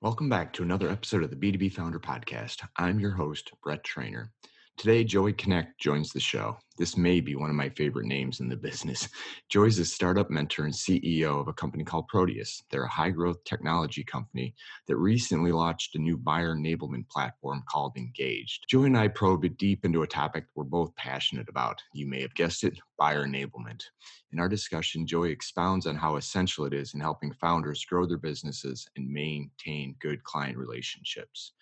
Welcome back to another episode of the B2B Founder Podcast. I'm your host, Brett Trainer. Today, Joey Knecht joins the show. This may be one of my favorite names in the business. Joey's a startup mentor and CEO of a company called Proteus. They're a high growth technology company that recently launched a new buyer enablement platform called Engaged. Joey and I probe deep into a topic we're both passionate about. You may have guessed it buyer enablement. In our discussion, Joey expounds on how essential it is in helping founders grow their businesses and maintain good client relationships.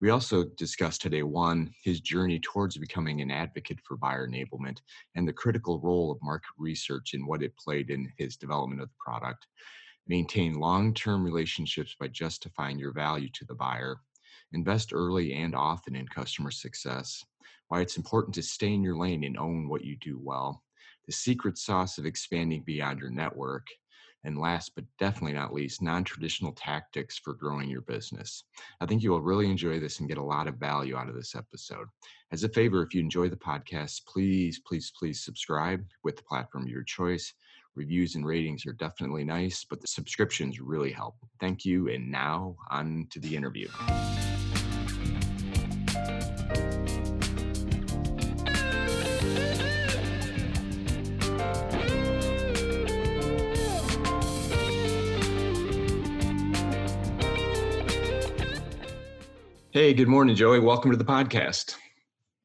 We also discussed today one, his journey towards becoming an advocate for buyer enablement and the critical role of market research in what it played in his development of the product. Maintain long term relationships by justifying your value to the buyer. Invest early and often in customer success. Why it's important to stay in your lane and own what you do well. The secret sauce of expanding beyond your network and last but definitely not least, non traditional tactics for growing your business. I think you will really enjoy this and get a lot of value out of this episode. As a favor, if you enjoy the podcast, please, please, please subscribe with the platform of your choice. Reviews and ratings are definitely nice, but the subscriptions really help. Thank you. And now on to the interview. Hey, good morning, Joey. Welcome to the podcast.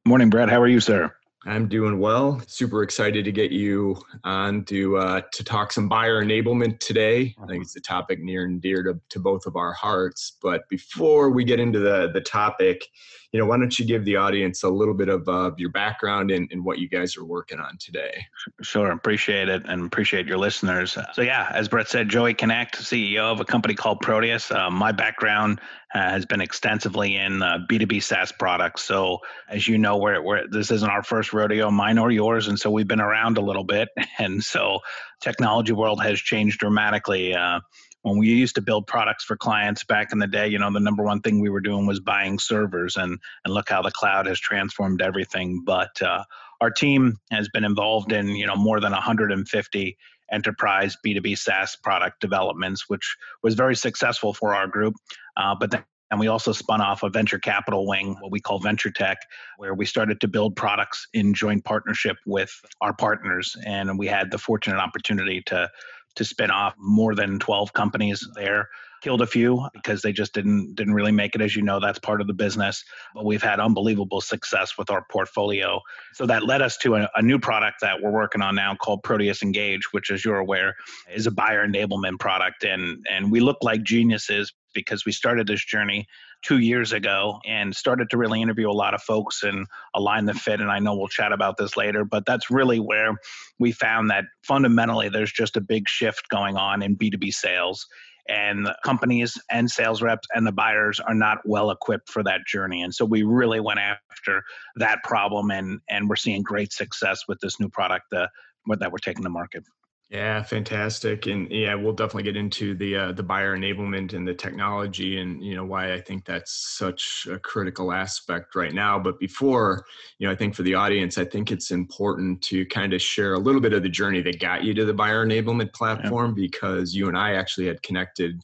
Morning, Brett. How are you, sir? I'm doing well. Super excited to get you on to uh, to talk some buyer enablement today. I think it's a topic near and dear to, to both of our hearts. But before we get into the the topic, you know, why don't you give the audience a little bit of uh, your background and, and what you guys are working on today? Sure, appreciate it and appreciate your listeners. So yeah, as Brett said, Joey Knecht, CEO of a company called Proteus. Uh, my background uh, has been extensively in uh, B2B SaaS products. So as you know, we're, we're, this isn't our first rodeo, mine or yours, and so we've been around a little bit. And so technology world has changed dramatically. Uh, when we used to build products for clients back in the day, you know, the number one thing we were doing was buying servers, and and look how the cloud has transformed everything. But uh, our team has been involved in you know more than 150 enterprise B2B SaaS product developments, which was very successful for our group. Uh, but then and we also spun off a venture capital wing, what we call Venture Tech, where we started to build products in joint partnership with our partners. And we had the fortunate opportunity to to spin off more than 12 companies there. Killed a few because they just didn't didn't really make it. As you know that's part of the business but we've had unbelievable success with our portfolio. So that led us to a, a, new product that we're working on now called proteus engage which as you're aware is a buyer enablement product. And and we look like geniuses because we started this journey two years ago and started to really interview a lot of folks and align the fit. And I know we'll chat about this later, but that's really where we found that fundamentally there's just a big shift going on in B2B sales. And companies and sales reps and the buyers are not well equipped for that journey. And so we really went after that problem and, and we're seeing great success with this new product uh, that we're taking to market. Yeah, fantastic, and yeah, we'll definitely get into the uh, the buyer enablement and the technology, and you know why I think that's such a critical aspect right now. But before, you know, I think for the audience, I think it's important to kind of share a little bit of the journey that got you to the buyer enablement platform, yeah. because you and I actually had connected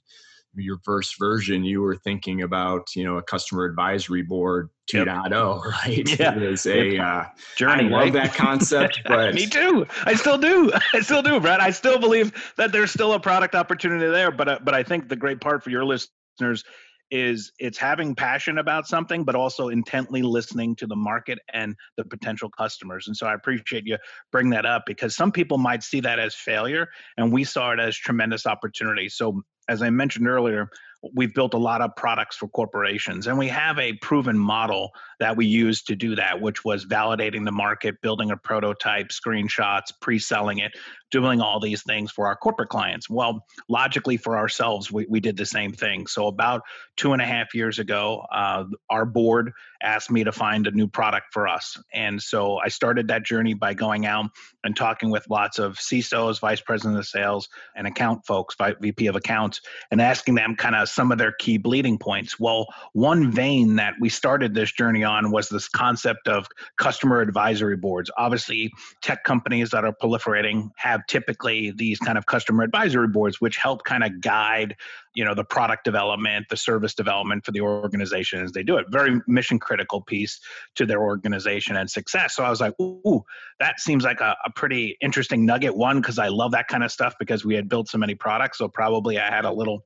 your first version, you were thinking about, you know, a customer advisory board 2.0, yep. right? Yeah. It was a uh, journey. I love right? that concept, but me too. I still do. I still do, Brad. I still believe that there's still a product opportunity there. But uh, but I think the great part for your listeners is it's having passion about something, but also intently listening to the market and the potential customers. And so I appreciate you bring that up because some people might see that as failure, and we saw it as tremendous opportunity. So as I mentioned earlier, we've built a lot of products for corporations and we have a proven model that we use to do that which was validating the market building a prototype screenshots pre-selling it doing all these things for our corporate clients. Well logically for ourselves we, we did the same thing. So about two and a half years ago uh, our board asked me to find a new product for us. And so i started that journey by going out and talking with lots of cisos vice president of sales and account folks vp of accounts and asking them kind of some of their key bleeding points. Well, one vein that we started this journey on was this concept of customer advisory boards. Obviously, tech companies that are proliferating have typically these kind of customer advisory boards, which help kind of guide you know the product development the service development for the organization as they do it very mission critical piece to their organization and success so i was like ooh that seems like a, a pretty interesting nugget one because i love that kind of stuff because we had built so many products so probably i had a little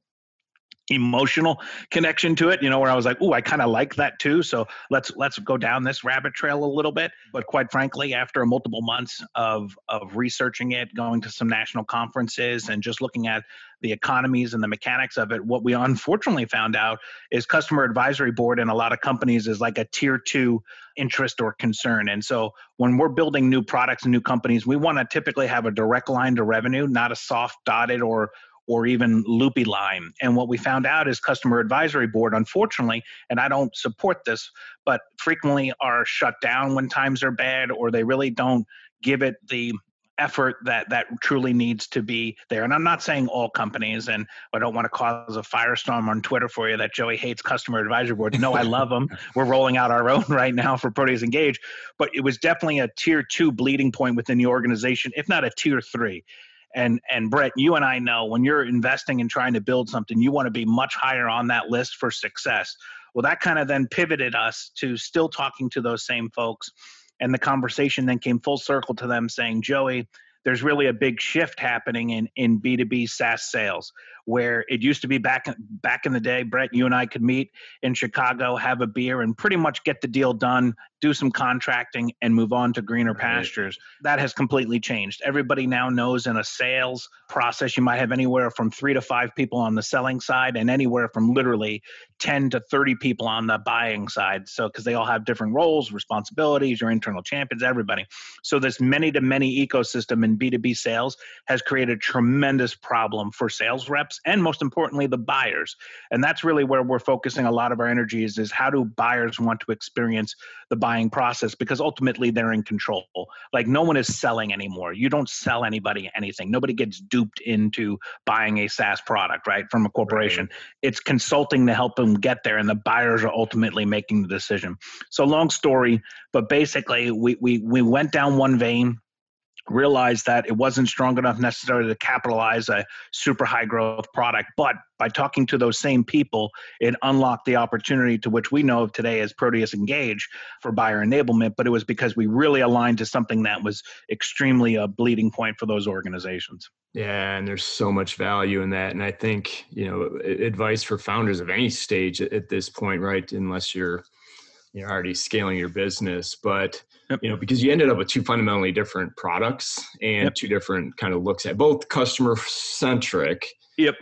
emotional connection to it you know where i was like oh i kind of like that too so let's let's go down this rabbit trail a little bit. But quite frankly after multiple months of of researching it going to some national conferences and just looking at the economies and the mechanics of it what we unfortunately found out is customer advisory board in a lot of companies is like a tier 2 interest or concern. And so when we're building new products and new companies we want to typically have a direct line to revenue not a soft dotted or or even loopy line. And what we found out is customer advisory board, unfortunately, and I don't support this, but frequently are shut down when times are bad, or they really don't give it the effort that that truly needs to be there. And I'm not saying all companies, and I don't want to cause a firestorm on Twitter for you that Joey hates customer advisory boards. No, I love them. We're rolling out our own right now for Proteus Engage, but it was definitely a tier two bleeding point within the organization, if not a tier three and and Brett, you and I know when you're investing and trying to build something, you want to be much higher on that list for success. Well, that kind of then pivoted us to still talking to those same folks, and the conversation then came full circle to them saying, Joey, there's really a big shift happening in in B2B SaaS sales where it used to be back back in the day Brett you and I could meet in Chicago have a beer and pretty much get the deal done do some contracting and move on to greener right. pastures. That has completely changed. Everybody now knows in a sales process you might have anywhere from 3 to 5 people on the selling side and anywhere from literally 10 to 30 people on the buying side. So because they all have different roles responsibilities your internal champions everybody. So this many to many ecosystem in B2B sales has created a tremendous problem for sales reps and most importantly the buyers. And that's really where we're focusing a lot of our energies is how do buyers want to experience the buying process? Because ultimately they're in control. Like no one is selling anymore. You don't sell anybody anything. Nobody gets duped into buying a saas product right from a corporation. Right. it's consulting to help them get there and the buyers are ultimately making the decision. So long story but basically we we, we went down one vein realized that it wasn't strong enough necessarily to capitalize a super high growth product but by talking to those same people it unlocked the opportunity to which we know of today as proteus engage for buyer enablement but it was because we really aligned to something that was extremely a bleeding point for those organizations. Yeah and there's so much value in that and i think you know advice for founders of any stage at this point right unless you're you're already scaling your business but yep. you know because you ended up with two fundamentally different products and yep. two different kind of looks at both customer centric yep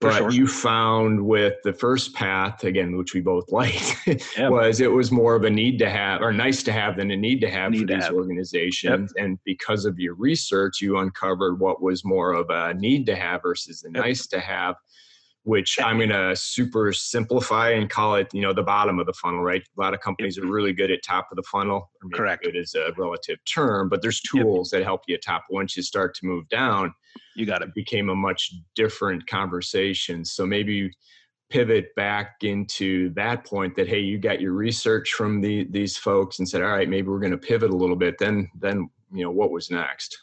but sure. you found with the first path again which we both liked yep. was it was more of a need to have or nice to have than a need to have need for to these have. organizations and because of your research you uncovered what was more of a need to have versus a nice to have which I'm going to super simplify and call it, you know, the bottom of the funnel, right? A lot of companies are mm-hmm. really good at top of the funnel. Correct. It is a relative term, but there's tools yep. that help you at top. Once you start to move down, you got it. Became a much different conversation. So maybe pivot back into that point that hey, you got your research from the these folks and said, all right, maybe we're going to pivot a little bit. Then then you know what was next.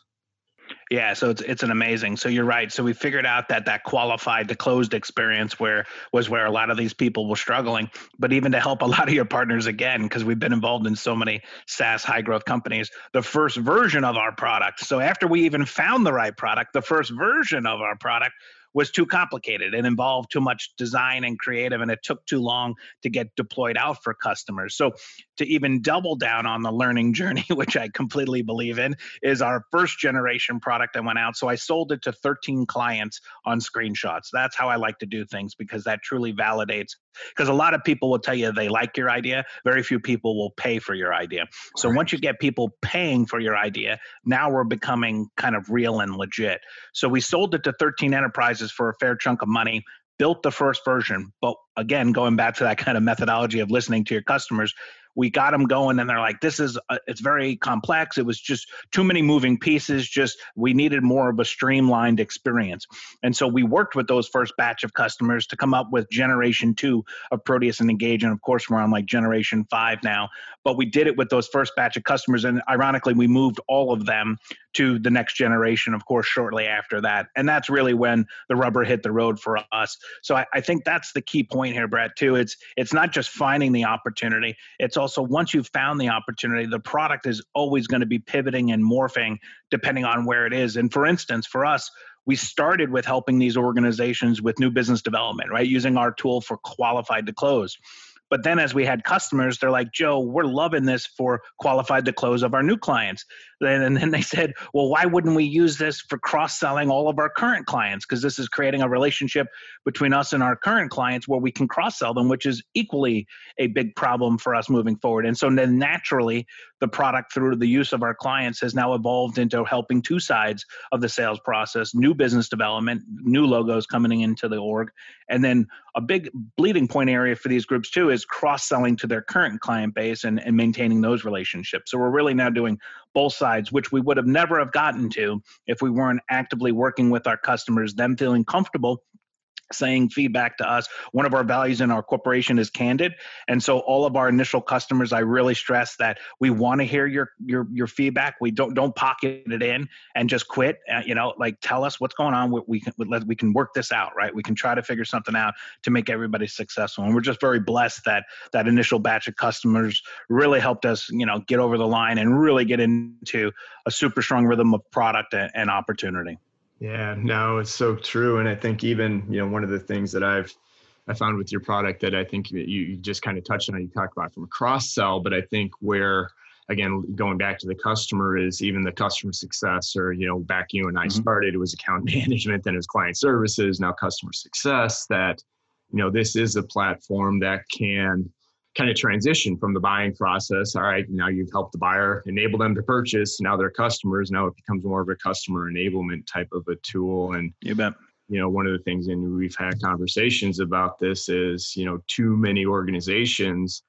Yeah, so it's it's an amazing. So you're right. So we figured out that that qualified the closed experience where was where a lot of these people were struggling. But even to help a lot of your partners again, because we've been involved in so many SaaS high growth companies, the first version of our product. So after we even found the right product, the first version of our product was too complicated and involved too much design and creative, and it took too long to get deployed out for customers. So, to even double down on the learning journey, which I completely believe in, is our first generation product that went out. So, I sold it to 13 clients on screenshots. That's how I like to do things because that truly validates. Because a lot of people will tell you they like your idea, very few people will pay for your idea. So, right. once you get people paying for your idea, now we're becoming kind of real and legit. So, we sold it to 13 enterprises for a fair chunk of money, built the first version. But again, going back to that kind of methodology of listening to your customers, we got them going and they're like this is uh, it's very complex. It was just too many moving pieces. Just we needed more of a streamlined experience. And so we worked with those first batch of customers to come up with generation two of proteus and engage and of course we're on like generation five now. But we did it with those first batch of customers and ironically we moved all of them to the next generation of course shortly after that. And that's really when the rubber hit the road for us. So I, I think that's the key point here brett too. It's it's not just finding the opportunity. It's also once you've found the opportunity the product is always going to be pivoting and morphing depending on where it is. And for instance for us we started with helping these organizations with new business development right? Using our tool for qualified to close but then as we had customers, they're like, Joe, we're loving this for qualified to close of our new clients. And then they said, well, why wouldn't we use this for cross selling all of our current clients? Because this is creating a relationship between us and our current clients where we can cross sell them, which is equally a big problem for us moving forward. And so then naturally, the product through the use of our clients has now evolved into helping two sides of the sales process new business development, new logos coming into the org. And then a big bleeding point area for these groups too is cross selling to their current client base and, and maintaining those relationships. So we're really now doing both sides, which we would have never have gotten to if we weren't actively working with our customers, them feeling comfortable saying feedback to us. One of our values in our corporation is candid, and so all of our initial customers, I really stress that we want to hear your your your feedback. We don't don't pocket it in and just quit. Uh, you know, like tell us what's going on. We, we can we can work this out, right? We can try to figure something out to make everybody successful. And we're just very blessed that that initial batch of customers really helped us, you know, get over the line and really get into a super strong rhythm of product and, and opportunity. Yeah, no, it's so true. And I think even, you know, one of the things that I've I found with your product that I think you, you just kind of touched on, you talk about from a cross sell, but I think where again going back to the customer is even the customer success or you know back you and I mm-hmm. started it was account management then it was client services now customer success that you know this is a platform that can kind of transition from the buying process. All right, now you've helped the buyer enable them to purchase. Now they're customers. Now it becomes more of a customer enablement type of a tool. And you bet. You know, one of the things, and we've had conversations about this, is you know, too many organizations.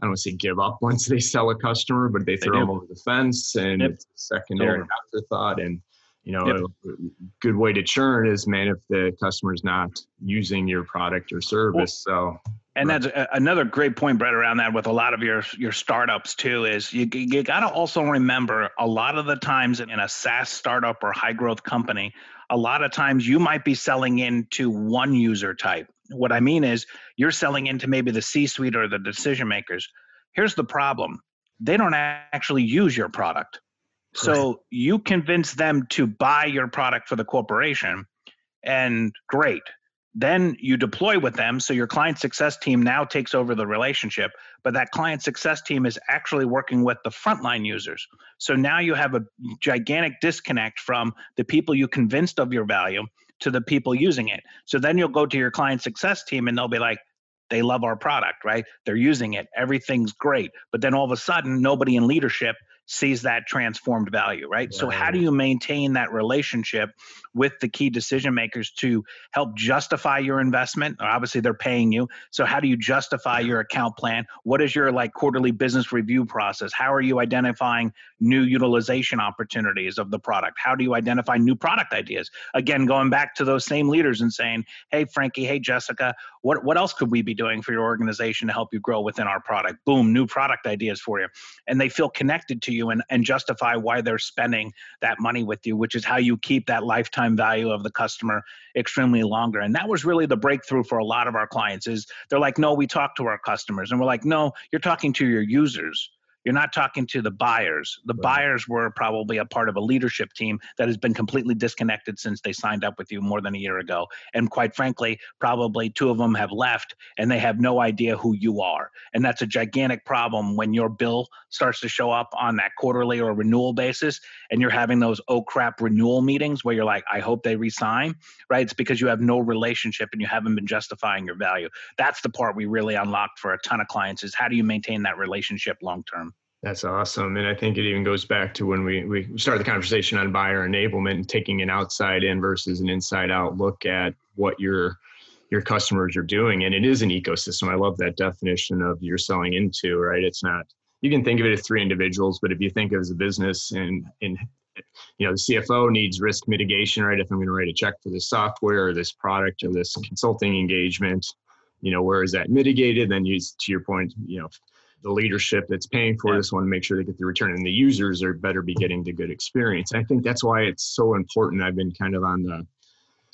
I don't want to say give up once they sell a customer, but they throw they them over the fence, and yep. it's a secondary afterthought. And you know, yep. a good way to churn is, man, if the customer is not using your product or service. Well, so and right. that's a, another great point, Brett, around that with a lot of your your startups too. Is you you got to also remember a lot of the times in a SaaS startup or high growth company, a lot of times you might be selling into one user type. What I mean is you're selling into maybe the C suite or the decision makers. Here's the problem: they don't actually use your product, so you convince them to buy your product for the corporation, and great then you deploy with them. So your client success team now takes over the relationship but that client success team is actually working with the frontline users. So now you have a gigantic disconnect from the people you convinced of your value to the people using it. So then you'll go to your client success team and they'll be like they love our product right? They're using it. Everything's great. But then all of a sudden nobody in leadership sees that transformed value, right? right? So, how do you maintain that relationship with the key decision makers to help justify your investment? Obviously, they're paying you. So, how do you justify your account plan? What is your like quarterly business review process? How are you identifying new utilization opportunities of the product? How do you identify new product ideas? Again, going back to those same leaders and saying, "Hey, Frankie, hey, Jessica, what what else could we be doing for your organization to help you grow within our product?" Boom, new product ideas for you, and they feel connected to you and, and justify why they're spending that money with you, which is how you keep that lifetime value of the customer extremely longer. And that was really the breakthrough for a lot of our clients is they're like, no, we talk to our customers. And we're like, no, you're talking to your users you're not talking to the buyers. The right. buyers were probably a part of a leadership team that has been completely disconnected since they signed up with you more than a year ago. And quite frankly, probably two of them have left and they have no idea who you are. And that's a gigantic problem when your bill starts to show up on that quarterly or renewal basis and you're having those oh crap renewal meetings where you're like, I hope they resign, right? It's because you have no relationship and you haven't been justifying your value. That's the part we really unlocked for a ton of clients is how do you maintain that relationship long term? That's awesome. And I think it even goes back to when we, we started the conversation on buyer enablement and taking an outside in versus an inside out look at what your your customers are doing. And it is an ecosystem. I love that definition of you're selling into, right? It's not, you can think of it as three individuals, but if you think of it as a business and, and you know, the CFO needs risk mitigation, right? If I'm going to write a check for this software or this product or this consulting engagement, you know, where is that mitigated? Then you, to your point, you know, the leadership that's paying for yeah. this want to make sure they get the return and the users are better be getting the good experience. I think that's why it's so important. I've been kind of on the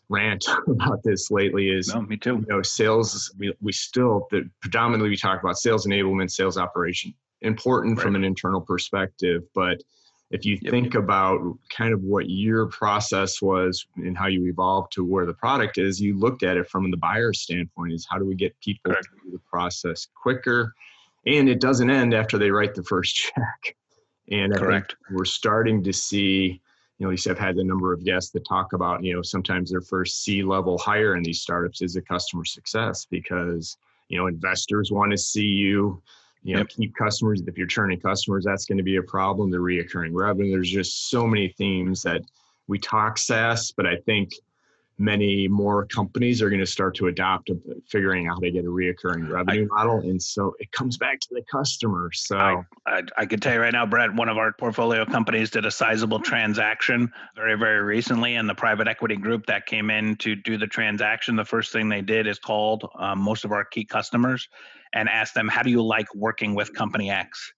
rant about this lately is no, me too. You know, sales we, we still the predominantly we talk about sales enablement, sales operation. Important right. from an internal perspective, but if you yep. think about kind of what your process was and how you evolved to where the product is, you looked at it from the buyer standpoint is how do we get people Correct. through the process quicker? And it doesn't end after they write the first check. And I Correct. we're starting to see, you know, at least I've had a number of guests that talk about, you know, sometimes their first C level hire in these startups is a customer success because, you know, investors want to see you you know, yep. keep customers. If you're churning customers, that's going to be a problem. The reoccurring revenue. There's just so many themes that we talk SaaS, but I think many more companies are going to start to adopt figuring out how to get a reoccurring revenue I, model. And so it comes back to the customer. So I, I, I could tell you right now, Brett, one of our portfolio companies did a sizable transaction very, very recently. And the private equity group that came in to do the transaction, the first thing they did is called um, most of our key customers and asked them, How do you like working with company X?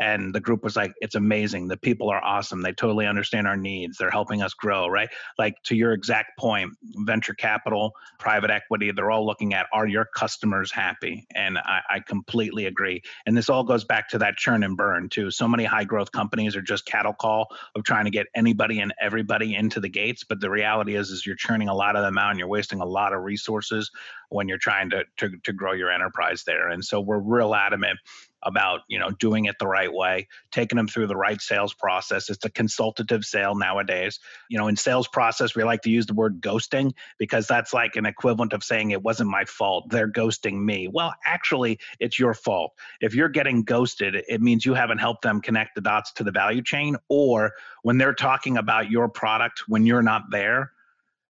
And the group was like it's amazing. The people are awesome. They totally understand our needs. They're helping us grow right? Like to your exact point venture capital private equity they're all looking at are your customers happy? And I, I, completely agree. And this all goes back to that churn and burn too. So many high growth companies are just cattle call of trying to get anybody and everybody into the gates but the reality is is you're churning a lot of them out and you're wasting a lot of resources when you're trying to, to, to grow your enterprise there. And so we're real adamant about you know doing it the right way taking them through the right sales process. It's a consultative sale nowadays. You know in sales process we like to use the word ghosting because that's like an equivalent of saying it wasn't my fault. They're ghosting me. Well actually it's your fault. If you're getting ghosted it means you haven't helped them connect the dots to the value chain or when they're talking about your product when you're not there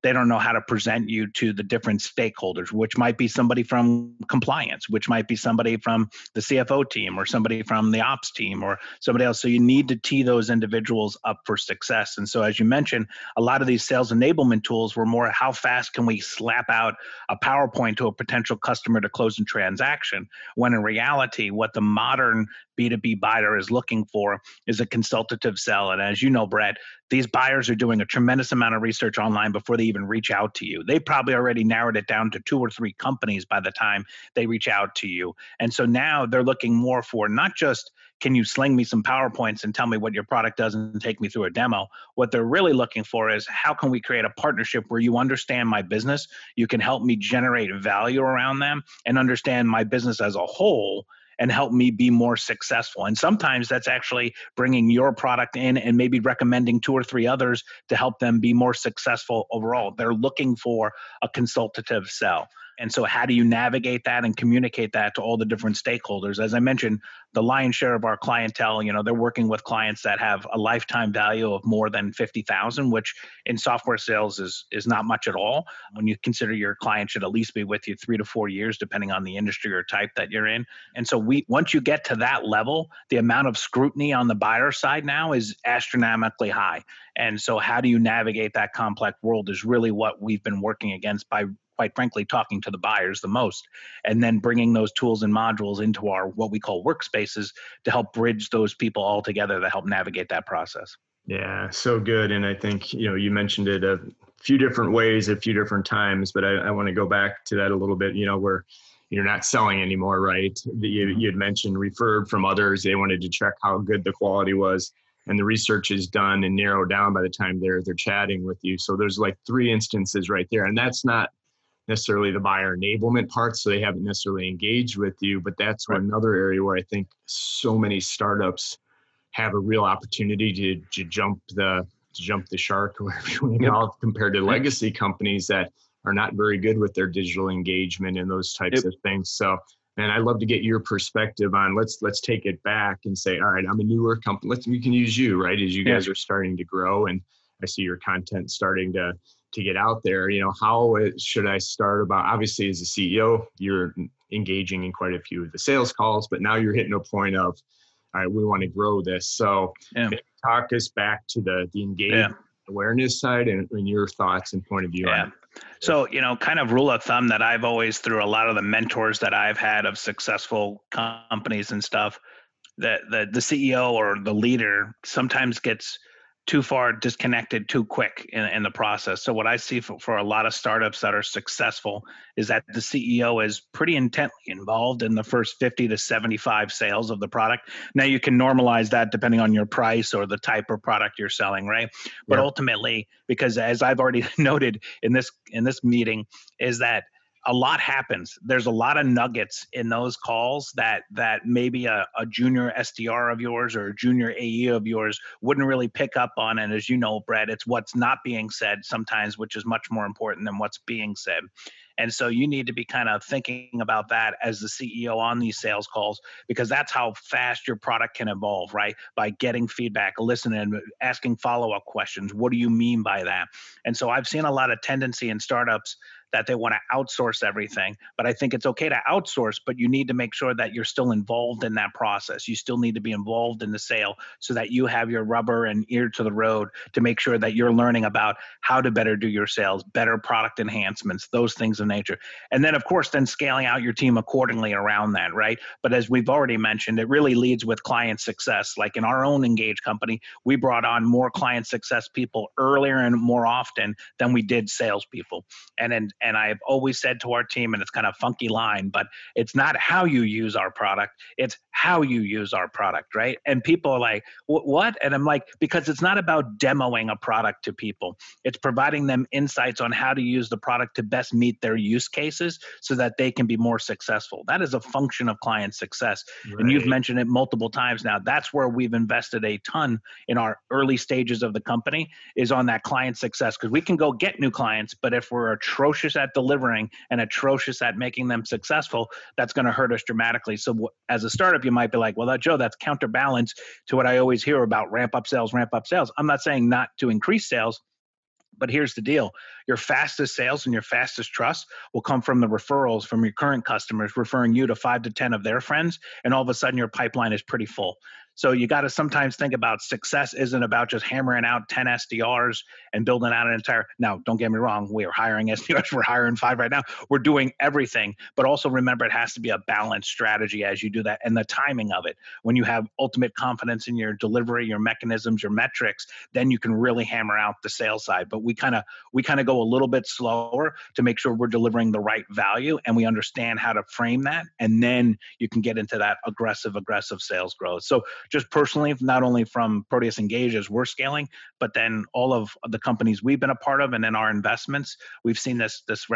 they don't know how to present you to the different stakeholders, which might be somebody from compliance, which might be somebody from the CFO team or somebody from the ops team or somebody else. So you need to tee those individuals up for success. And so, as you mentioned, a lot of these sales enablement tools were more how fast can we slap out a PowerPoint to a potential customer to close a transaction, when in reality, what the modern B2B buyer is looking for is a consultative sell. And as you know, Brett, these buyers are doing a tremendous amount of research online before they even reach out to you. They probably already narrowed it down to two or three companies by the time they reach out to you. And so now they're looking more for not just can you sling me some PowerPoints and tell me what your product does and take me through a demo? What they're really looking for is how can we create a partnership where you understand my business, you can help me generate value around them, and understand my business as a whole and help me be more successful. And sometimes that's actually bringing your product in and maybe recommending two or three others to help them be more successful overall. They're looking for a consultative sell. And so, how do you navigate that and communicate that to all the different stakeholders? As I mentioned, the lion's share of our clientele, you know, they're working with clients that have a lifetime value of more than fifty thousand, which in software sales is is not much at all. When you consider your client should at least be with you three to four years, depending on the industry or type that you're in. And so, we once you get to that level, the amount of scrutiny on the buyer side now is astronomically high. And so, how do you navigate that complex world is really what we've been working against by quite frankly talking to the buyers the most and then bringing those tools and modules into our what we call workspaces to help bridge those people all together to help navigate that process. Yeah so good and i think you know you mentioned it a few different ways a few different times but i, I want to go back to that a little bit you know where you're not selling anymore right? You, mm-hmm. you had mentioned referred from others they wanted to check how good the quality was and the research is done and narrowed down by the time they're they're chatting with you. So there's like three instances right there and that's not necessarily the buyer enablement part, so they haven't necessarily engaged with you. But that's right. another area where I think so many startups have a real opportunity to, to jump the to jump the shark, whatever you want to call it, compared to legacy companies that are not very good with their digital engagement and those types yep. of things. So and I'd love to get your perspective on let's let's take it back and say, all right, I'm a newer company. Let's we can use you, right? As you guys are starting to grow and I see your content starting to to get out there. You know, how should I start about? Obviously, as a CEO, you're engaging in quite a few of the sales calls, but now you're hitting a point of, all right, we want to grow this. So, yeah. talk us back to the the engagement yeah. awareness side and, and, your thoughts and point of view. Yeah. So, you know, kind of rule of thumb that I've always, through a lot of the mentors that I've had of successful companies and stuff, that the, the CEO or the leader sometimes gets too far disconnected too quick in, in the process. So what I see for, for a lot of startups that are successful is that the CEO is pretty intently involved in the first 50 to 75 sales of the product. Now you can normalize that depending on your price or the type of product you're selling, right? But yeah. ultimately, because as I've already noted in this in this meeting, is that a lot happens. There's a lot of nuggets in those calls that that maybe a, a, junior SDR of yours or a junior AE of yours wouldn't really pick up on. And as you know, Brett, it's what's not being said sometimes, which is much more important than what's being said. And so you need to be kind of thinking about that as the CEO on these sales calls because that's how fast your product can evolve, right? By getting feedback, listening, asking follow up questions. What do you mean by that? And so I've seen a lot of tendency in startups that they want to outsource everything. But I think it's okay to outsource, but you need to make sure that you're still involved in that process. You still need to be involved in the sale so that you have your rubber and ear to the road to make sure that you're learning about how to better do your sales, better product enhancements, those things of nature. And then, of course, then scaling out your team accordingly around that, right? But as we've already mentioned, it really leads with client success. Like in our own Engage company, we brought on more client success people earlier and more often than we did salespeople. And then and I've always said to our team, and it's kind of funky line, but it's not how you use our product, it's how you use our product, right? And people are like, what? And I'm like, because it's not about demoing a product to people, it's providing them insights on how to use the product to best meet their use cases so that they can be more successful. That is a function of client success. Right. And you've mentioned it multiple times now. That's where we've invested a ton in our early stages of the company is on that client success because we can go get new clients, but if we're atrocious atrocious at delivering and atrocious at making them successful, that's going to hurt us dramatically. So, as a startup, you might be like, well, that, Joe, that's counterbalance to what I always hear about ramp up sales, ramp up sales. I'm not saying not to increase sales. But here's the deal your fastest sales and your fastest trust will come from the referrals from your current customers referring you to five to 10 of their friends. And all of a sudden, your pipeline is pretty full. So you got to sometimes think about success isn't about just hammering out 10 SDRs and building out an entire. Now, don't get me wrong, we are hiring SDRs, we're hiring five right now. We're doing everything, but also remember it has to be a balanced strategy as you do that and the timing of it. When you have ultimate confidence in your delivery, your mechanisms, your metrics, then you can really hammer out the sales side. But we kind of we kind of go a little bit slower to make sure we're delivering the right value and we understand how to frame that, and then you can get into that aggressive aggressive sales growth. So just personally, not only from Proteus Engage as we're scaling, but then all of the companies we've been a part of, and then our investments, we've seen this this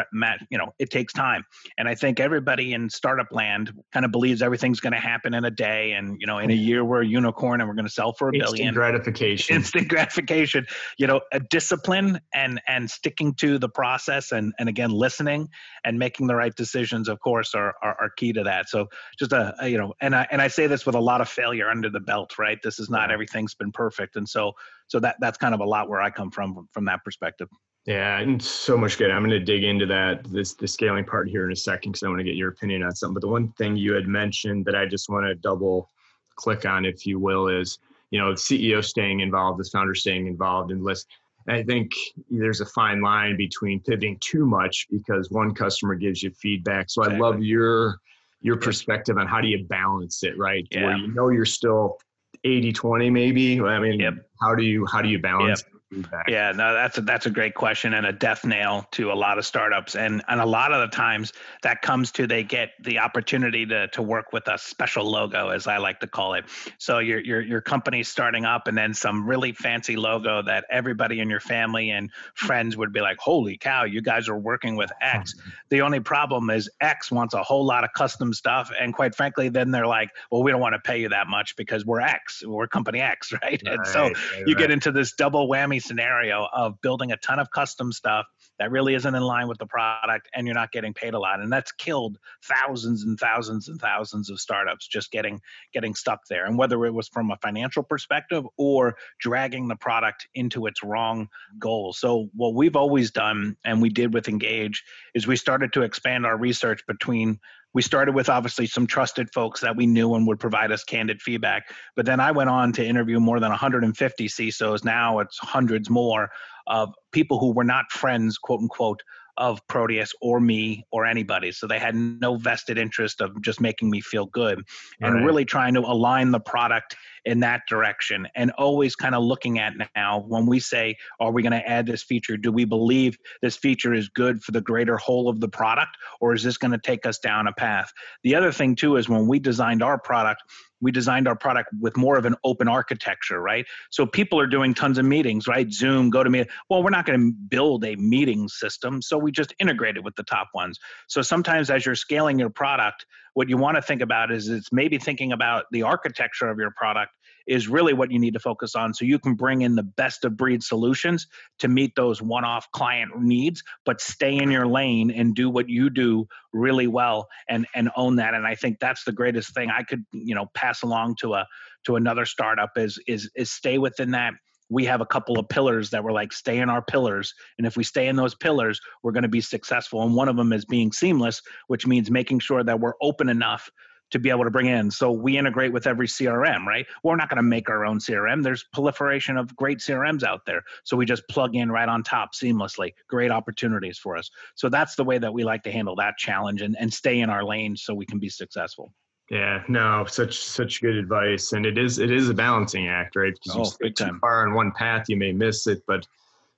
you know it takes time, and I think everybody in startup land kind of believes everything's going to happen in a day, and you know in a year we're a unicorn and we're going to sell for a Instant billion. gratification. Instant gratification. You know, a discipline and and sticking to the process, and and again listening and making the right decisions, of course, are are, are key to that. So just a, a you know, and I and I say this with a lot of failure under the belt, right? This is not everything's been perfect, and so so that that's kind of a lot where I come from from that perspective. Yeah, and so much good. I'm going to dig into that this the scaling part here in a second because I want to get your opinion on something. But the one thing you had mentioned that I just want to double click on, if you will, is you know CEO staying involved, the founder staying involved, and list. I think there's a fine line between pivoting too much because one customer gives you feedback. So exactly. I love your your perspective on how do you balance it, right? Yeah. Where you know you're still 80 20 maybe. I mean, yep. how do you how do you balance yep feedback? Yeah, no, that's a, that's a great question and a death nail to a lot of startups, and and a lot of the times that comes to they get the opportunity to to work with a special logo, as I like to call it. So your your your company's starting up, and then some really fancy logo that everybody in your family and friends would be like, "Holy cow, you guys are working with X." The only problem is X wants a whole lot of custom stuff, and quite frankly, then they're like, "Well, we don't want to pay you that much because we're X, we're company X, right?" right and so right, you right. get into this double whammy scenario of building a ton of custom stuff that really isn't in line with the product and you're not getting paid a lot. And that's killed thousands and thousands and thousands of startups just getting getting stuck there. And whether it was from a financial perspective or dragging the product into its wrong goal. So what we've always done and we did with engage is we started to expand our research between we started with obviously some trusted folks that we knew and would provide us candid feedback. But then I went on to interview more than 150 CISOs. Now it's hundreds more of people who were not friends, quote unquote, of Proteus or me or anybody. So they had no vested interest of just making me feel good and right. really trying to align the product in that direction and always kind of looking at now when we say, are we going to add this feature? Do we believe this feature is good for the greater whole of the product or is this going to take us down a path? The other thing too is when we designed our product, we designed our product with more of an open architecture, right? So people are doing tons of meetings, right? Zoom, go to me. Well, we're not going to build a meeting system, so we just integrate it with the top ones. So sometimes as you're scaling your product, what you want to think about is it's maybe thinking about the architecture of your product is really what you need to focus on so you can bring in the best of breed solutions to meet those one-off client needs but stay in your lane and do what you do really well and and own that. And i think that's the greatest thing i could you know pass along to a to another startup is is is stay within that. We have a couple of pillars that we're like stay in our pillars. And if we stay in those pillars we're going to be successful. And one of them is being seamless which means making sure that we're open enough to be able to bring in. So we integrate with every crm right? We're not going to make our own crm there's proliferation of great crms out there. So we just plug in right on top seamlessly. Great opportunities for us. So that's the way that we like to handle that challenge and, and stay in our lane so we can be successful. Yeah, no, such such good advice, and it is it is a balancing act, right? Because oh, you stay too far on one path, you may miss it, but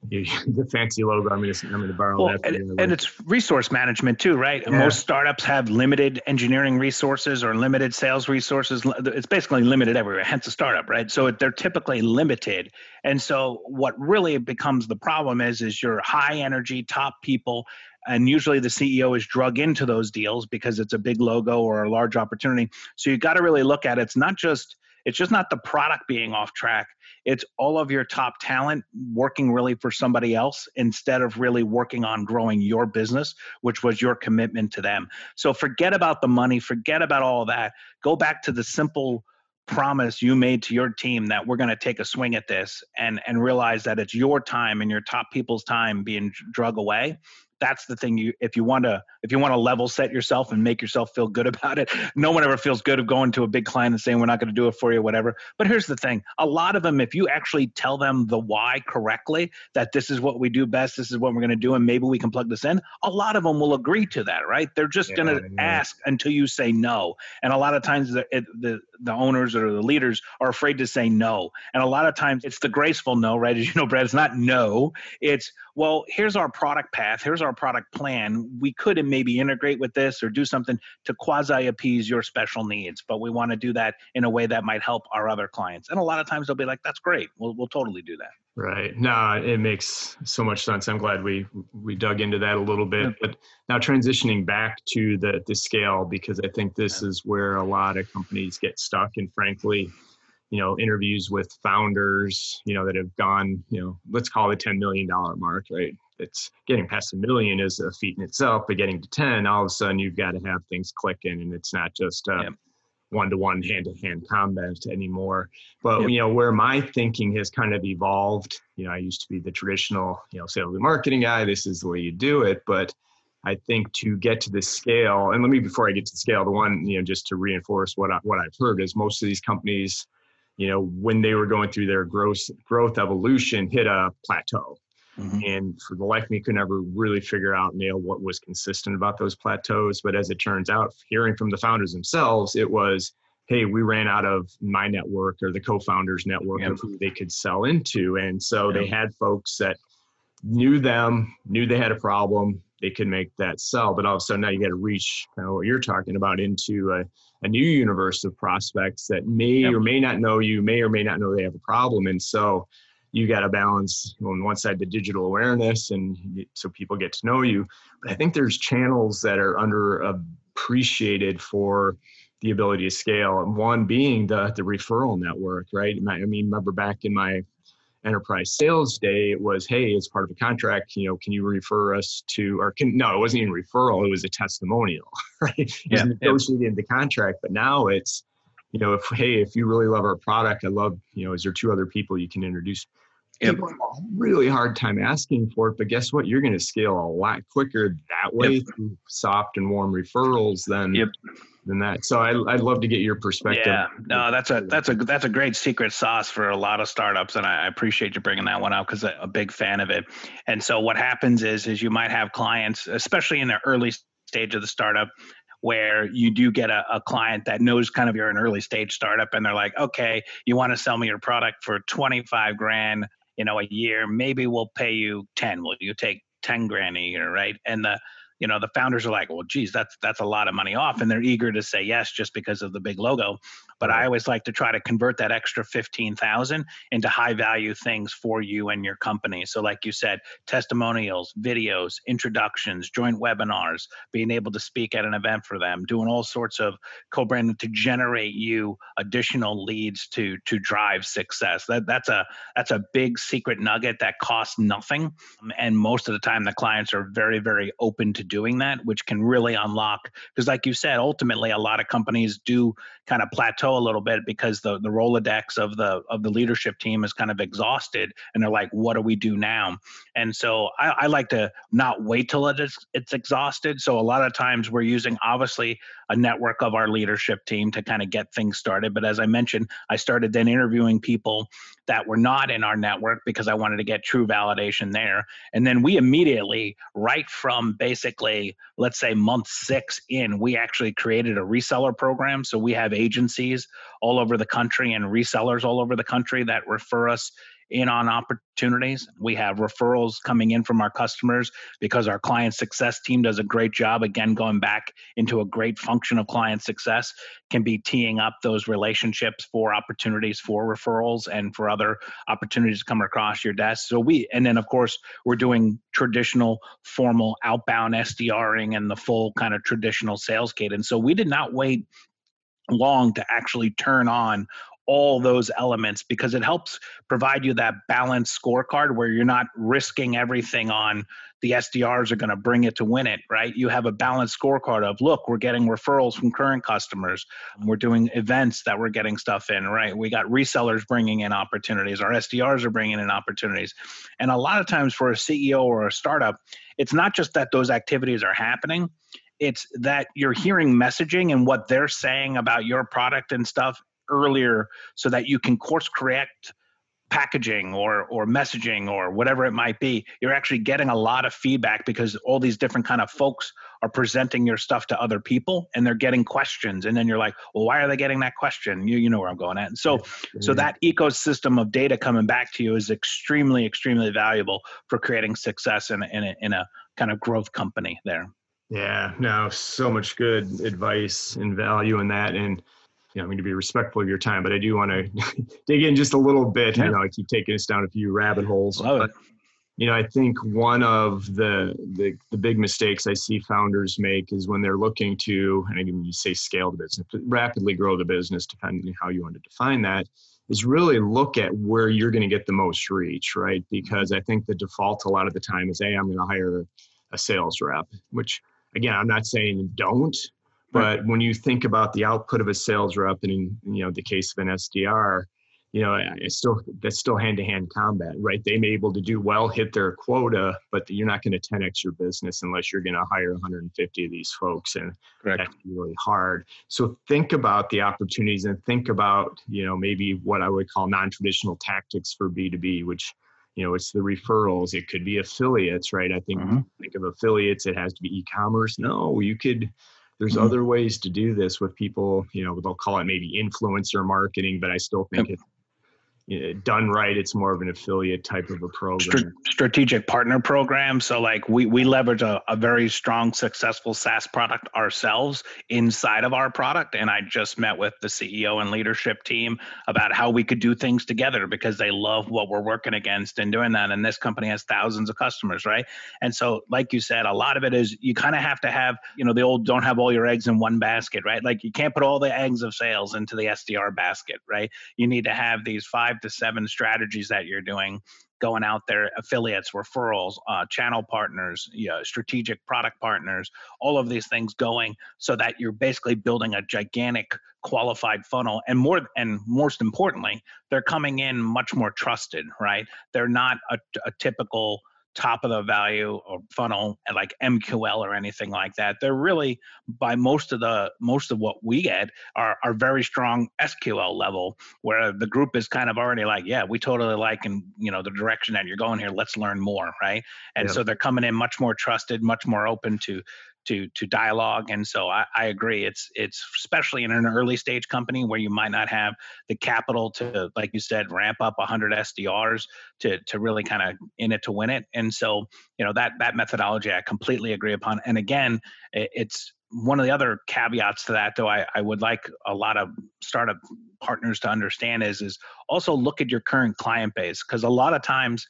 the fancy logo. I'm going to I'm going to borrow well, that. And, and, it's resource management too, right? Yeah. Most startups have limited engineering resources or limited sales resources. It's basically limited everywhere. Hence a startup, right? So they're typically limited. And so what really becomes the problem is is your high energy top people and usually the CEO is drug into those deals because it's a big logo or a large opportunity. So you got to really look at it. It's not just it's just not the product being off track. It's all of your top talent working really for somebody else instead of really working on growing your business, which was your commitment to them. So forget about the money, forget about all that. Go back to the simple promise you made to your team that we're going to take a swing at this and and realize that it's your time and your top people's time being drug away that's the thing you if you want to if you want to level set yourself and make yourself feel good about it no one ever feels good of going to a big client and saying we're not going to do it for you whatever. But here's the thing a lot of them if you actually tell them the why correctly that this is what we do best this is what we're going to do and maybe we can plug this in a lot of them will agree to that right? They're just yeah, going to yeah. ask until you say no. And a lot of times the, the the owners or the leaders are afraid to say no. And a lot of times it's the graceful no right? As you know brad it's not no it's well here's our product path here's our product plan, we could maybe integrate with this or do something to quasi appease your special needs. But we want to do that in a way that might help our other clients. And a lot of times they'll be like, that's great. We'll, we'll totally do that. Right. No, it makes so much sense. I'm glad we we dug into that a little bit. Yeah. But now transitioning back to the the scale because I think this is where a lot of companies get stuck and frankly, you know, interviews with founders, you know, that have gone, you know, let's call it $10 million mark, right? it's getting past a million is a feat in itself, but getting to 10, all of a sudden you've got to have things clicking and it's not just a one to one, hand to hand combat anymore. But, yep. you know, where my thinking has kind of evolved, you know, I used to be the traditional, you know, sales and marketing guy. This is the way you do it. But I think to get to this scale, and let me, before I get to the scale, the one, you know, just to reinforce what, I, what I've heard is most of these companies, you know, when they were going through their growth, growth evolution, hit a plateau Mm-hmm. And for the life of me, could never really figure out, nail what was consistent about those plateaus. But as it turns out, hearing from the founders themselves, it was, hey, we ran out of my network or the co founders network yep. of who they could sell into. And so yep. they had folks that knew them, knew they had a problem, they could make that sell. But all of a sudden, now you got to reach kind of what you're talking about into a, a new universe of prospects that may yep. or may not know you, may or may not know they have a problem. And so you got to balance on one side the digital awareness and so people get to know you but i think there's channels that are under appreciated for the ability to scale and one being the the referral network right i mean remember back in my enterprise sales day, it was, hey, it's part of a contract, you know, can you refer us to, or can, no, it wasn't even referral, it was a testimonial, right? It yeah, was negotiated yeah. in the contract, but now it's, you know, if, hey, if you really love our product, I love, you know, is there two other people you can introduce? Yep. People have a really hard time asking for it, but guess what? You're going to scale a lot quicker that way yep. through soft and warm referrals than yep than that. So I, would love to get your perspective. Yeah, no, that's a that's a that's a great secret sauce for a lot of startups, and I, appreciate you bringing that one out because I'm a big fan of it. And so what happens is is you might have clients, especially in the early stage of the startup, where you do get a, a, client that knows kind of you're an early stage startup and they're like, okay, you want to sell me your product for 25 grand, you know, a year, maybe we'll pay you 10. Will you take 10 grand a year, right? And the you know the founders are like well geez that's that's a lot of money off and they're eager to say yes just because of the big logo but I always like to try to convert that extra 15,000 into high value things for you and your company. So like you said, testimonials, videos, introductions, joint webinars, being able to speak at an event for them, doing all sorts of co-branding to generate you additional leads to to drive success. That that's a that's a big secret nugget that costs nothing and most of the time the clients are very very open to doing that, which can really unlock because like you said, ultimately a lot of companies do kind of plateau a little bit because the the Rolodex of the of the leadership team is kind of exhausted, and they're like, "What do we do now?" And so I, I like to not wait till it's it's exhausted. So a lot of times we're using obviously a network of our leadership team to kind of get things started. But as I mentioned, I started then interviewing people that were not in our network because I wanted to get true validation there. And then we immediately, right from basically, let's say month six in, we actually created a reseller program. So we have agencies all over the country and resellers all over the country that refer us in on opportunities. We have referrals coming in from our customers because our client success team does a great job. Again, going back into a great function of client success can be teeing up those relationships for opportunities for referrals and for other opportunities to come across your desk. So we, and then of course, we're doing traditional formal outbound SDRing and the full kind of traditional sales cadence. So we did not wait long to actually turn on all those elements because it helps provide you that balanced scorecard where you're not risking everything on the SDRs are going to bring it to win it, right? You have a balanced scorecard of look, we're getting referrals from current customers. We're doing events that we're getting stuff in, right? We got resellers bringing in opportunities. Our SDRs are bringing in opportunities. And a lot of times for a CEO or a startup, it's not just that those activities are happening, it's that you're hearing messaging and what they're saying about your product and stuff earlier so that you can course correct packaging or or messaging or whatever it might be you're actually getting a lot of feedback because all these different kind of folks are presenting your stuff to other people and they're getting questions. And then you're like well why are they getting that question? You you know where i'm going at. And so so that ecosystem of data coming back to you is extremely extremely valuable for creating success in in a, in a kind of growth company there. Yeah no so much good advice and value in that. And you know, I mean, to be respectful of your time, but I do want to dig in just a little bit. Yeah. I know I keep taking us down a few rabbit holes. Love but, it. You know, I think one of the, the the big mistakes I see founders make is when they're looking to, and I mean, you say scale the business, rapidly grow the business, depending on how you want to define that, is really look at where you're going to get the most reach, right? Because I think the default a lot of the time is, hey, I'm going to hire a sales rep, which again, I'm not saying don't, but when you think about the output of a sales rep, and in you know the case of an SDR, you know it's still that's still hand to hand combat, right? They may be able to do well, hit their quota, but you're not going to 10x your business unless you're going to hire 150 of these folks, and Correct. that's really hard. So think about the opportunities and think about you know maybe what I would call non-traditional tactics for B2B, which you know it's the referrals it could be affiliates right i think mm-hmm. think of affiliates it has to be e-commerce no you could there's mm-hmm. other ways to do this with people you know they'll call it maybe influencer marketing but i still think yep. it done right, it's more of an affiliate type of a program. Strategic partner program. So, like, we, we leverage a, a very strong, successful SaaS product ourselves inside of our product. And I just met with the CEO and leadership team about how we could do things together because they love what we're working against and doing that. And this company has thousands of customers, right? And so, like you said, a lot of it is you kind of have to have, you know, the old don't have all your eggs in one basket, right? Like, you can't put all the eggs of sales into the SDR basket, right? You need to have these five five to seven strategies that you're doing going out there affiliates referrals uh, channel partners you know, strategic product partners all of these things going so that you're basically building a gigantic qualified funnel. And more and most importantly they're coming in much more trusted right? They're not a, a typical top of the value or funnel and like MQL or anything like that. They're really by most of the most of what we get are are very strong SQL level where the group is kind of already like, yeah, we totally like and you know the direction that you're going here. Let's learn more, right? And so they're coming in much more trusted, much more open to to to dialogue and so I, I agree it's it's especially in an early stage company where you might not have the capital to like you said ramp up 100 sdrs to to really kind of in it to win it and so you know that that methodology i completely agree upon and again it, it's one of the other caveats to that though I, I would like a lot of startup partners to understand is is also look at your current client base because a lot of times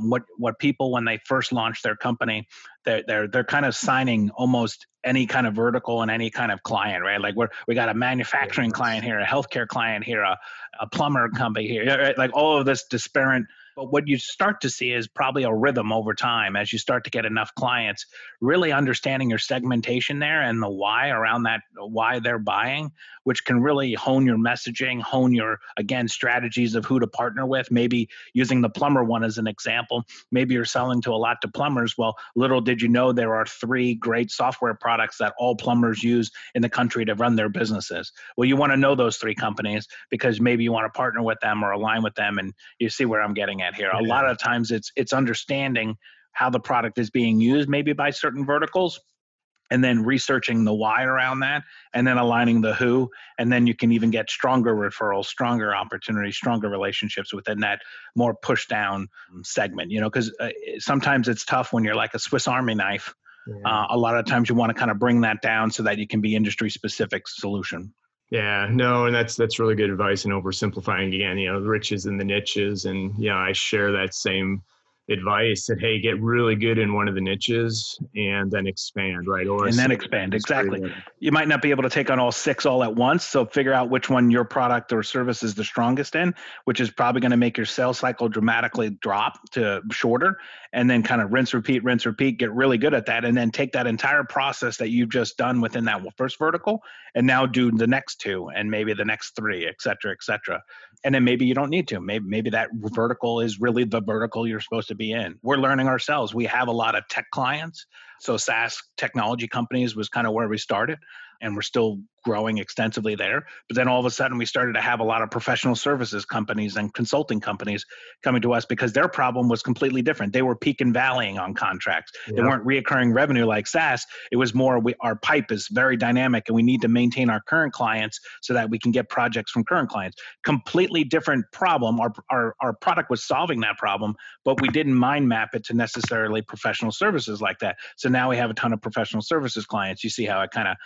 what what people when they first launch their company they're they're they're kind of signing almost any kind of vertical and any kind of client right like we're we got a manufacturing client here a healthcare client here a, a plumber company here right? like all of this disparate but what you start to see is probably a rhythm over time as you start to get enough clients, really understanding your segmentation there and the why around that, why they're buying, which can really hone your messaging, hone your, again, strategies of who to partner with. Maybe using the plumber one as an example, maybe you're selling to a lot to plumbers. Well, little did you know there are three great software products that all plumbers use in the country to run their businesses. Well, you want to know those three companies because maybe you want to partner with them or align with them. And you see where I'm getting at at here. A lot of times it's it's understanding how the product is being used maybe by certain verticals and then researching the why around that and then aligning the who and then you can even get stronger referrals stronger opportunities stronger relationships within that more push down segment you know because uh, sometimes it's tough when you're like a swiss army knife yeah. uh, a lot of times you want to kind of bring that down so that you can be industry specific solution yeah, no, and that's that's really good advice and oversimplifying again, you know, the riches and the niches. And yeah, I share that same advice that hey get really good in one of the niches and then expand right? Or and then expand exactly. you might not be able to take on all six all at once so figure out which one your product or service is the strongest in which is probably going to make your sales cycle dramatically drop to shorter and then kind of rinse repeat rinse repeat get really good at that and then take that entire process that you've just done within that first vertical and now do the next two and maybe the next three et cetera et cetera. And then maybe you don't need to. Maybe maybe that vertical is really the vertical you're supposed to be in. We're learning ourselves. We have a lot of tech clients. So saas technology companies was kind of where we started and we're still growing extensively there. But then all of a sudden, we started to have a lot of professional services companies and consulting companies coming to us because their problem was completely different. They were peak and valleying on contracts. Yep. They weren't reoccurring revenue like SaaS. It was more we, our pipe is very dynamic, and we need to maintain our current clients so that we can get projects from current clients. Completely different problem. Our our our product was solving that problem, but we didn't mind map it to necessarily professional services like that. So now we have a ton of professional services clients. You see how I kind of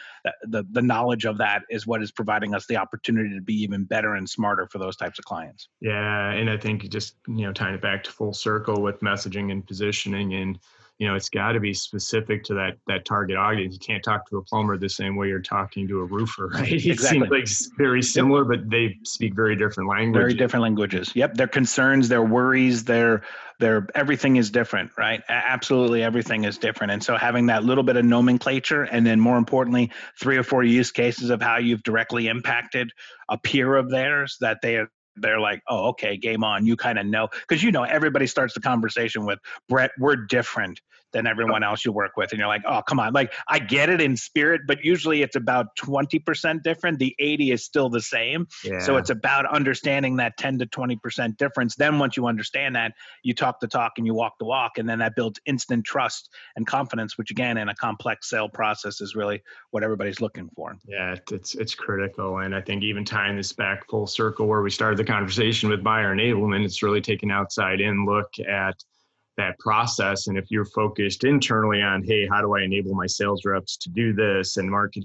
the the knowledge of that is what is providing us the opportunity to be even better and smarter for those types of clients. Yeah, and I think just you know tying it back to full circle with messaging and positioning and you know it's got to be specific to that that target audience. You can't talk to a plumber the same way you're talking to a roofer right? It exactly. seems like very similar but they speak very different languages very different languages. Yep their concerns their worries their their everything is different right? Absolutely everything is different. And so having that little bit of nomenclature and then more importantly three or four use cases of how you've directly impacted a peer of theirs that they are they're like, oh, okay, game on. You kind of know because you know everybody starts the conversation with Brett. We're different than everyone else you work with, and you're like, oh, come on. Like I get it in spirit, but usually it's about twenty percent different. The eighty is still the same. Yeah. So it's about understanding that ten to twenty percent difference. Then once you understand that, you talk the talk and you walk the walk, and then that builds instant trust and confidence, which again, in a complex sale process, is really what everybody's looking for. Yeah, it's it's critical, and I think even tying this back full circle where we started the conversation with buyer enablement, it's really taking outside in look at that process. And if you're focused internally on, hey, how do I enable my sales reps to do this and market,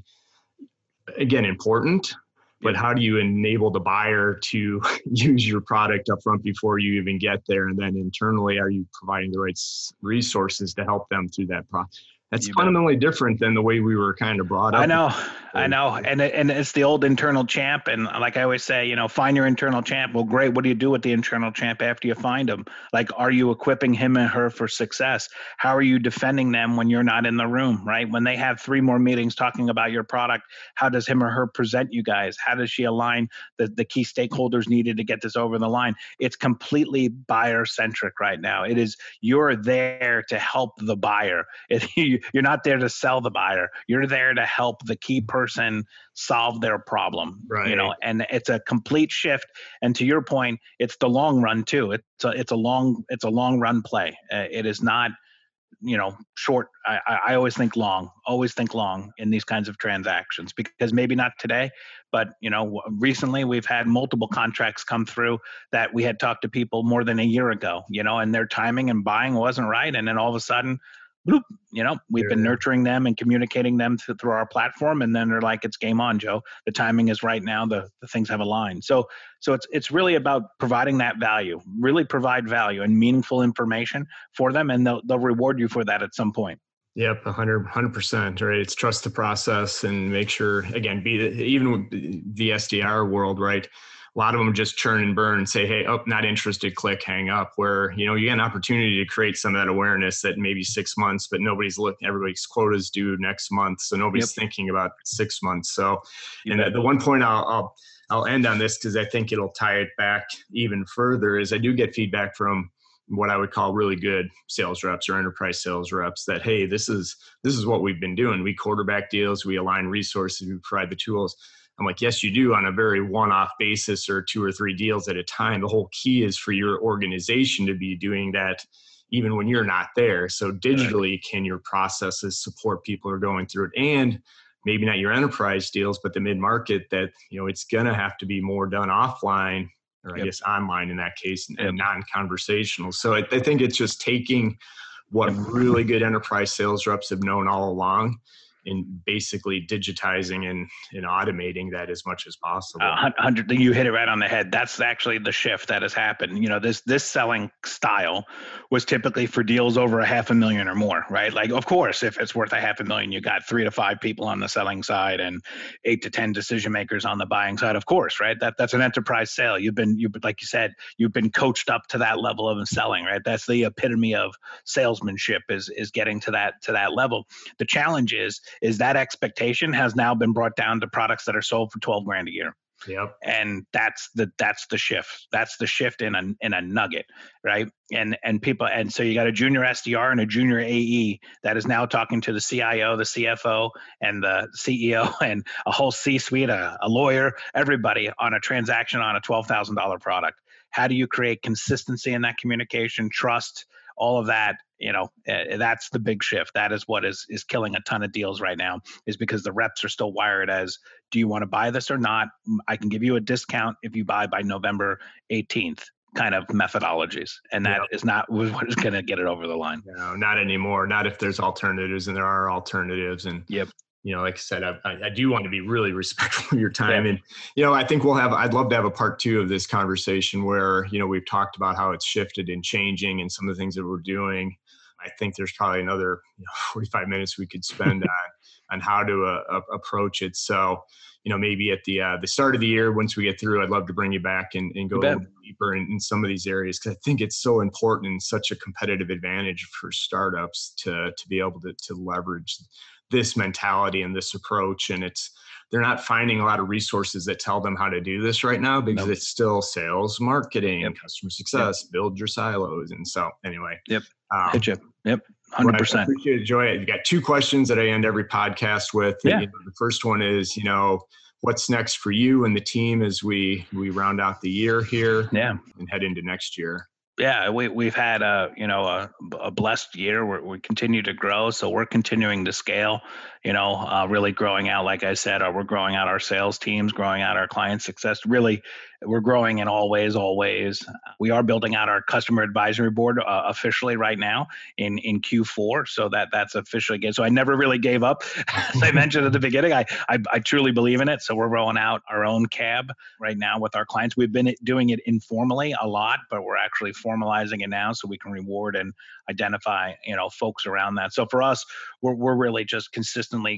again, important, but how do you enable the buyer to use your product up front before you even get there? And then internally, are you providing the right resources to help them through that process? That's you fundamentally bet. different than the way we were kind of brought up. I know, I know, and and it's the old internal champ. And like I always say, you know, find your internal champ. Well, great. What do you do with the internal champ after you find him? Like, are you equipping him and her for success? How are you defending them when you're not in the room? Right? When they have three more meetings talking about your product, how does him or her present you guys? How does she align the the key stakeholders needed to get this over the line? It's completely buyer centric right now. It is you're there to help the buyer. It, you're not there to sell the buyer. You're there to help the key person solve their problem. Right. You know, and it's a complete shift. And to your point, it's the long run too. It's a, it's a long it's a long run play. Uh, it is not you know short I, I always think long always think long in these kinds of transactions because maybe not today but you know recently we've had multiple contracts come through that we had talked to people more than a year ago you know and their timing and buying wasn't right and then all of a sudden bloop, you know, we've yeah. been nurturing them and communicating them to, through our platform, and then they're like, "It's game on, Joe. The timing is right now. The, the things have aligned." So, so it's it's really about providing that value. Really provide value and meaningful information for them, and they'll they'll reward you for that at some point. Yep, 100 percent. Right, it's trust the process and make sure again, be even with the SDR world, right a lot of them just churn and burn and say, hey, oh, not interested, click, hang up. Where, you know, you get an opportunity to create some of that awareness that maybe six months, but nobody's looking, everybody's quotas due next month. So nobody's yep. thinking about six months. So, you and uh, the, the one point I'll, I'll, I'll end on this because I think it'll tie it back even further is I do get feedback from what I would call really good sales reps or enterprise sales reps that hey this is this is what we've been doing we quarterback deals we align resources we provide the tools I'm like, yes, you do on a very one off basis or two or three deals at a time. The whole key is for your organization to be doing that even when you're not there. So, digitally, can your processes support people who are going through it? And maybe not your enterprise deals, but the mid market that, you know, it's going to have to be more done offline or I guess online in that case and, yep. non conversational. So, I, I think it's just taking what really good enterprise sales reps have known all along in basically digitizing and, and automating that as much as possible. Uh, hundred, you hit it right on the head. That's actually the shift that has happened. You know, this this selling style was typically for deals over a half a million or more, right? Like, of course, if it's worth a half a million, you got three to five people on the selling side and eight to ten decision makers on the buying side. Of course, right? That that's an enterprise sale. You've been you like you said, you've been coached up to that level of selling, right? That's the epitome of salesmanship is is getting to that to that level. The challenge is is that expectation has now been brought down to products that are sold for 12 grand a year. Yep. And that's the that's the shift. That's the shift in a in a nugget, right? And and people and so you got a junior SDR and a junior AE that is now talking to the CIO, the CFO, and the CEO, and a whole C-suite, a, a lawyer, everybody on a transaction on a twelve thousand dollar product. How do you create consistency in that communication, trust, all of that you know uh, that's the big shift. That is what is is killing a ton of deals right now is because the reps are still wired as do you want to buy this or not? I can give you a discount if you buy by november 18th kind of methodologies. And that is not what is going to get it over the line. No not anymore. Not if there's alternatives and there are alternatives and yep you know, like I said, I, I do want to be really respectful of your time. Yeah. And, you know, I think we'll have, I'd love to have a part two of this conversation where, you know, we've talked about how it's shifted and changing and some of the things that we're doing. I think there's probably another you know, 45 minutes we could spend on, on how to uh, approach it. So, you know, maybe at the uh, the start of the year, once we get through, I'd love to bring you back and, and go deeper in, in, some of these areas because I think it's so important and such a competitive advantage for startups to to be able to to leverage this mentality and this approach and it's they're not finding a lot of resources that tell them how to do this right now because nope. it's still sales marketing yep. customer success yep. build your silos and so anyway yep um, you. yep 100% I appreciate it, Joy. You've got two questions that I end every podcast with. Yeah. You know, the first one is, you know, what's next for you and the team as we we round out the year here yeah. and head into next year? Yeah, we we've had a you know a, a blessed year. We're, we continue to grow, so we're continuing to scale. You know, uh, really growing out, like I said, uh, we're growing out our sales teams, growing out our client success, really we're growing in all ways, all ways. We are building out our customer advisory board uh, officially right now in in Q4, so that that's officially good. So I never really gave up, as I mentioned at the beginning. I, I, I truly believe in it. So we're rolling out our own cab right now with our clients. We've been doing it informally a lot, but we're actually formalizing it now so we can reward and identify you know folks around that. So for us, we're we're really just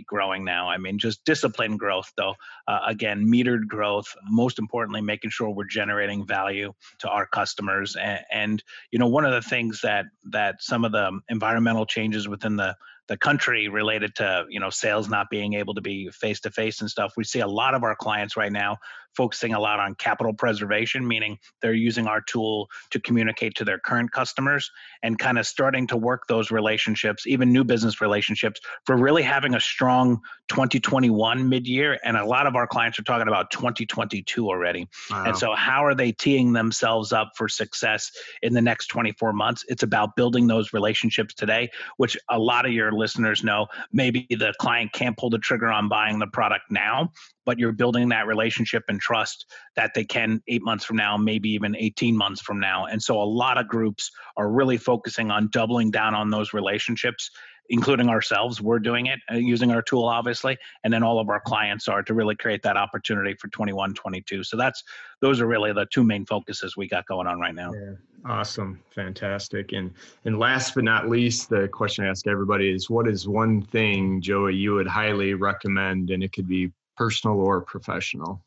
growing now. I mean, just disciplined growth though. Uh, again, metered growth. Most importantly, making sure we're generating value to our customers. And, and you know, one of the things that that some of the environmental changes within the the country related to you know sales not being able to be face to face and stuff we see a lot of our clients right now focusing a lot on capital preservation meaning they're using our tool to communicate to their current customers and kind of starting to work those relationships even new business relationships for really having a strong 2021 mid-year. And a lot of our clients are talking about 2022 already. Wow. and so how are they teeing themselves up for success in the next 24 months? It's about building those relationships today which a lot of your listeners know. Maybe the client can't pull the trigger on buying the product now, but you're building that relationship and trust that they can eight months from now, maybe even 18 months from now. And so a lot of groups are really focusing on doubling down on those relationships including ourselves. We're doing it uh, using our tool obviously and then all of our clients are to really create that opportunity for 21 22 so that's those are really the two main focuses we got going on right now. Yeah. awesome. Fantastic. And and last but not least the question i ask everybody is what is one thing joey you would highly recommend? And it could be personal or professional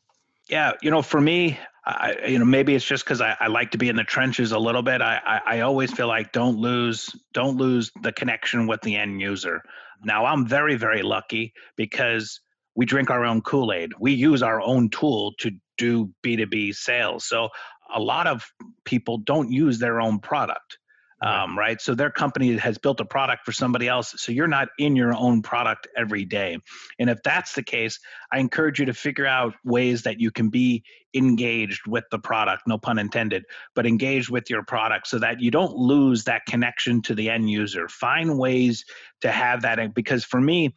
yeah you know for me I, you know, maybe it's just because I, I, like to be in the trenches a little bit. I, I, I always feel like don't lose don't lose the connection with the end user. Now I'm very very lucky because we drink our own Kool Aid. We use our own tool to do B2B sales. So a lot of people don't use their own product um, right? So their company has built a product for somebody else. So you're not in your own product every day. And if that's the case, I encourage you to figure out ways that you can be engaged with the product, no pun intended, but engaged with your product so that you don't lose that connection to the end user. Find ways to have that. Because for me,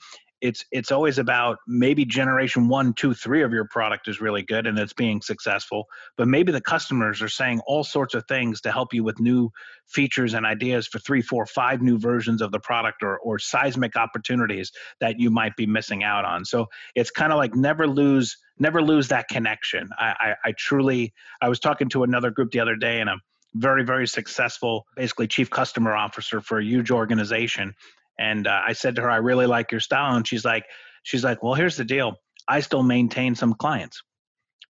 it's it's always about maybe generation one two three of your product is really good and it's being successful but maybe the customers are saying all sorts of things to help you with new features and ideas for three four five new versions of the product or or seismic opportunities that you might be missing out on. So it's kind of like never lose never lose that connection. I, I i truly i was talking to another group the other day and a very very successful basically chief customer officer for a huge organization and uh, I said to her, I really like your style. And she's like, she's like, well, here's the deal. I still maintain some clients,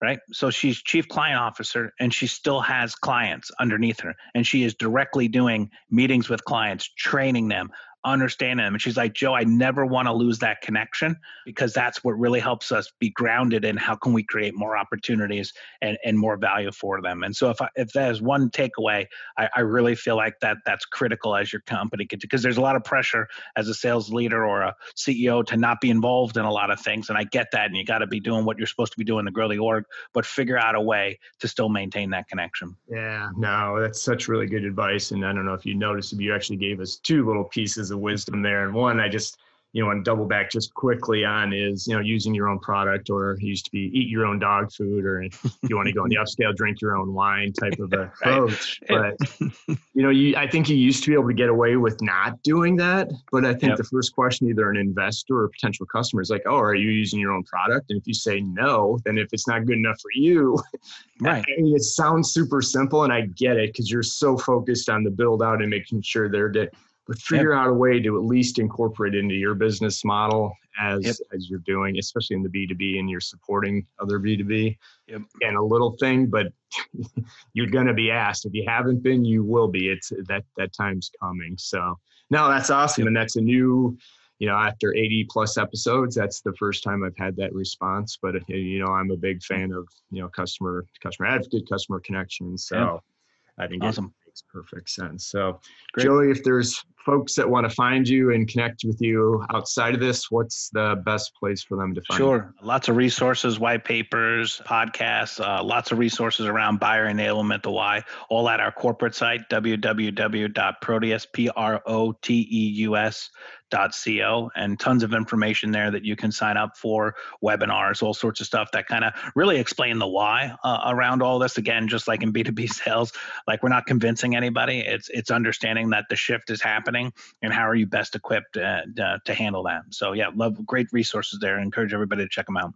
right? So she's chief client officer and she still has clients underneath her. And she is directly doing meetings with clients, training them, understand them. And she's like, Joe, I never want to lose that connection because that's what really helps us be grounded in how can we create more opportunities and, and more value for them. And so if I, if that is one takeaway, I, I really feel like that that's critical as your company because there's a lot of pressure as a sales leader or a CEO to not be involved in a lot of things. And I get that. And you got to be doing what you're supposed to be doing to grow the org, but figure out a way to still maintain that connection. Yeah, no, that's such really good advice. And I don't know if you noticed, but you actually gave us two little pieces of of wisdom there. And one, I just you know, and double back just quickly on is, you know, using your own product or used to be eat your own dog food or if you want to go in the upscale, drink your own wine type of approach. But, you know, you, I think you used to be able to get away with not doing that. But I think yep. the first question, either an investor or potential customer is like, oh, are you using your own product? And if you say no, then if it's not good enough for you, right. I mean, it sounds super simple and I get it because you're so focused on the build out and making sure they're de- but figure yep. out a way to at least incorporate into your business model as yep. as you're doing, especially in the B2B and you're supporting other B2B. Yep. And a little thing, but you're gonna be asked. If you haven't been, you will be. It's that that time's coming. So no, that's awesome. And that's a new you know, after 80 plus episodes, that's the first time I've had that response. But uh, you know, I'm a big fan of you know customer customer advocate, customer connection. So I think awesome. it makes perfect sense. So, Great. Joey, if there's folks that want to find you and connect with you outside of this, what's the best place for them to find you? sure. You? Lots of resources, white papers, podcasts, uh, lots of resources around buyer enablement, the why, all at our corporate site, www.proteus, and tons of information there that you can sign up for webinars all sorts of stuff that kind of really explain the why uh, around all this again just like in b2b sales like we're not convincing anybody it's it's understanding that the shift is happening and how are you best equipped uh, to handle that. So yeah love great resources there. Encourage everybody to check them out.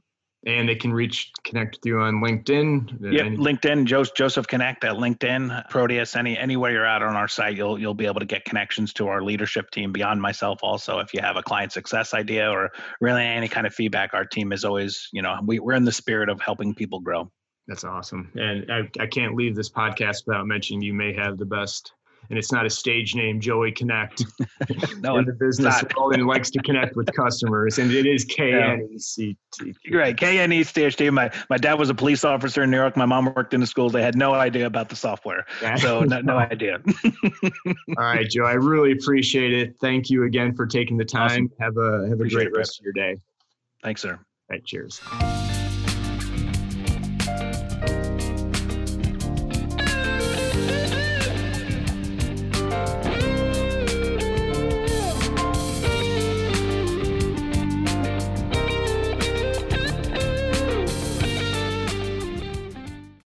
And they can reach connect with you on linkedin. Yeah linkedin joseph knecht at linkedin proteus any anywhere you're at on our site you'll you'll be able to get connections to our leadership team beyond myself also. If you have a client success idea or really any kind of feedback our team is always you know we, we're in the spirit of helping people grow. That's awesome. And I, I can't leave this podcast without mentioning you may have the best and it's not a stage name, Joey Knecht. no, in the business and likes to connect with customers, and it is K N E C T. Right, K N E C H T. My my dad was a police officer in New York. My mom worked in the schools. They had no idea about the software, so no, no idea. All right, Joe, I really appreciate it. Thank you again for taking the time. Awesome. Have a have a appreciate great rest of your day. Thanks, sir. All right, cheers.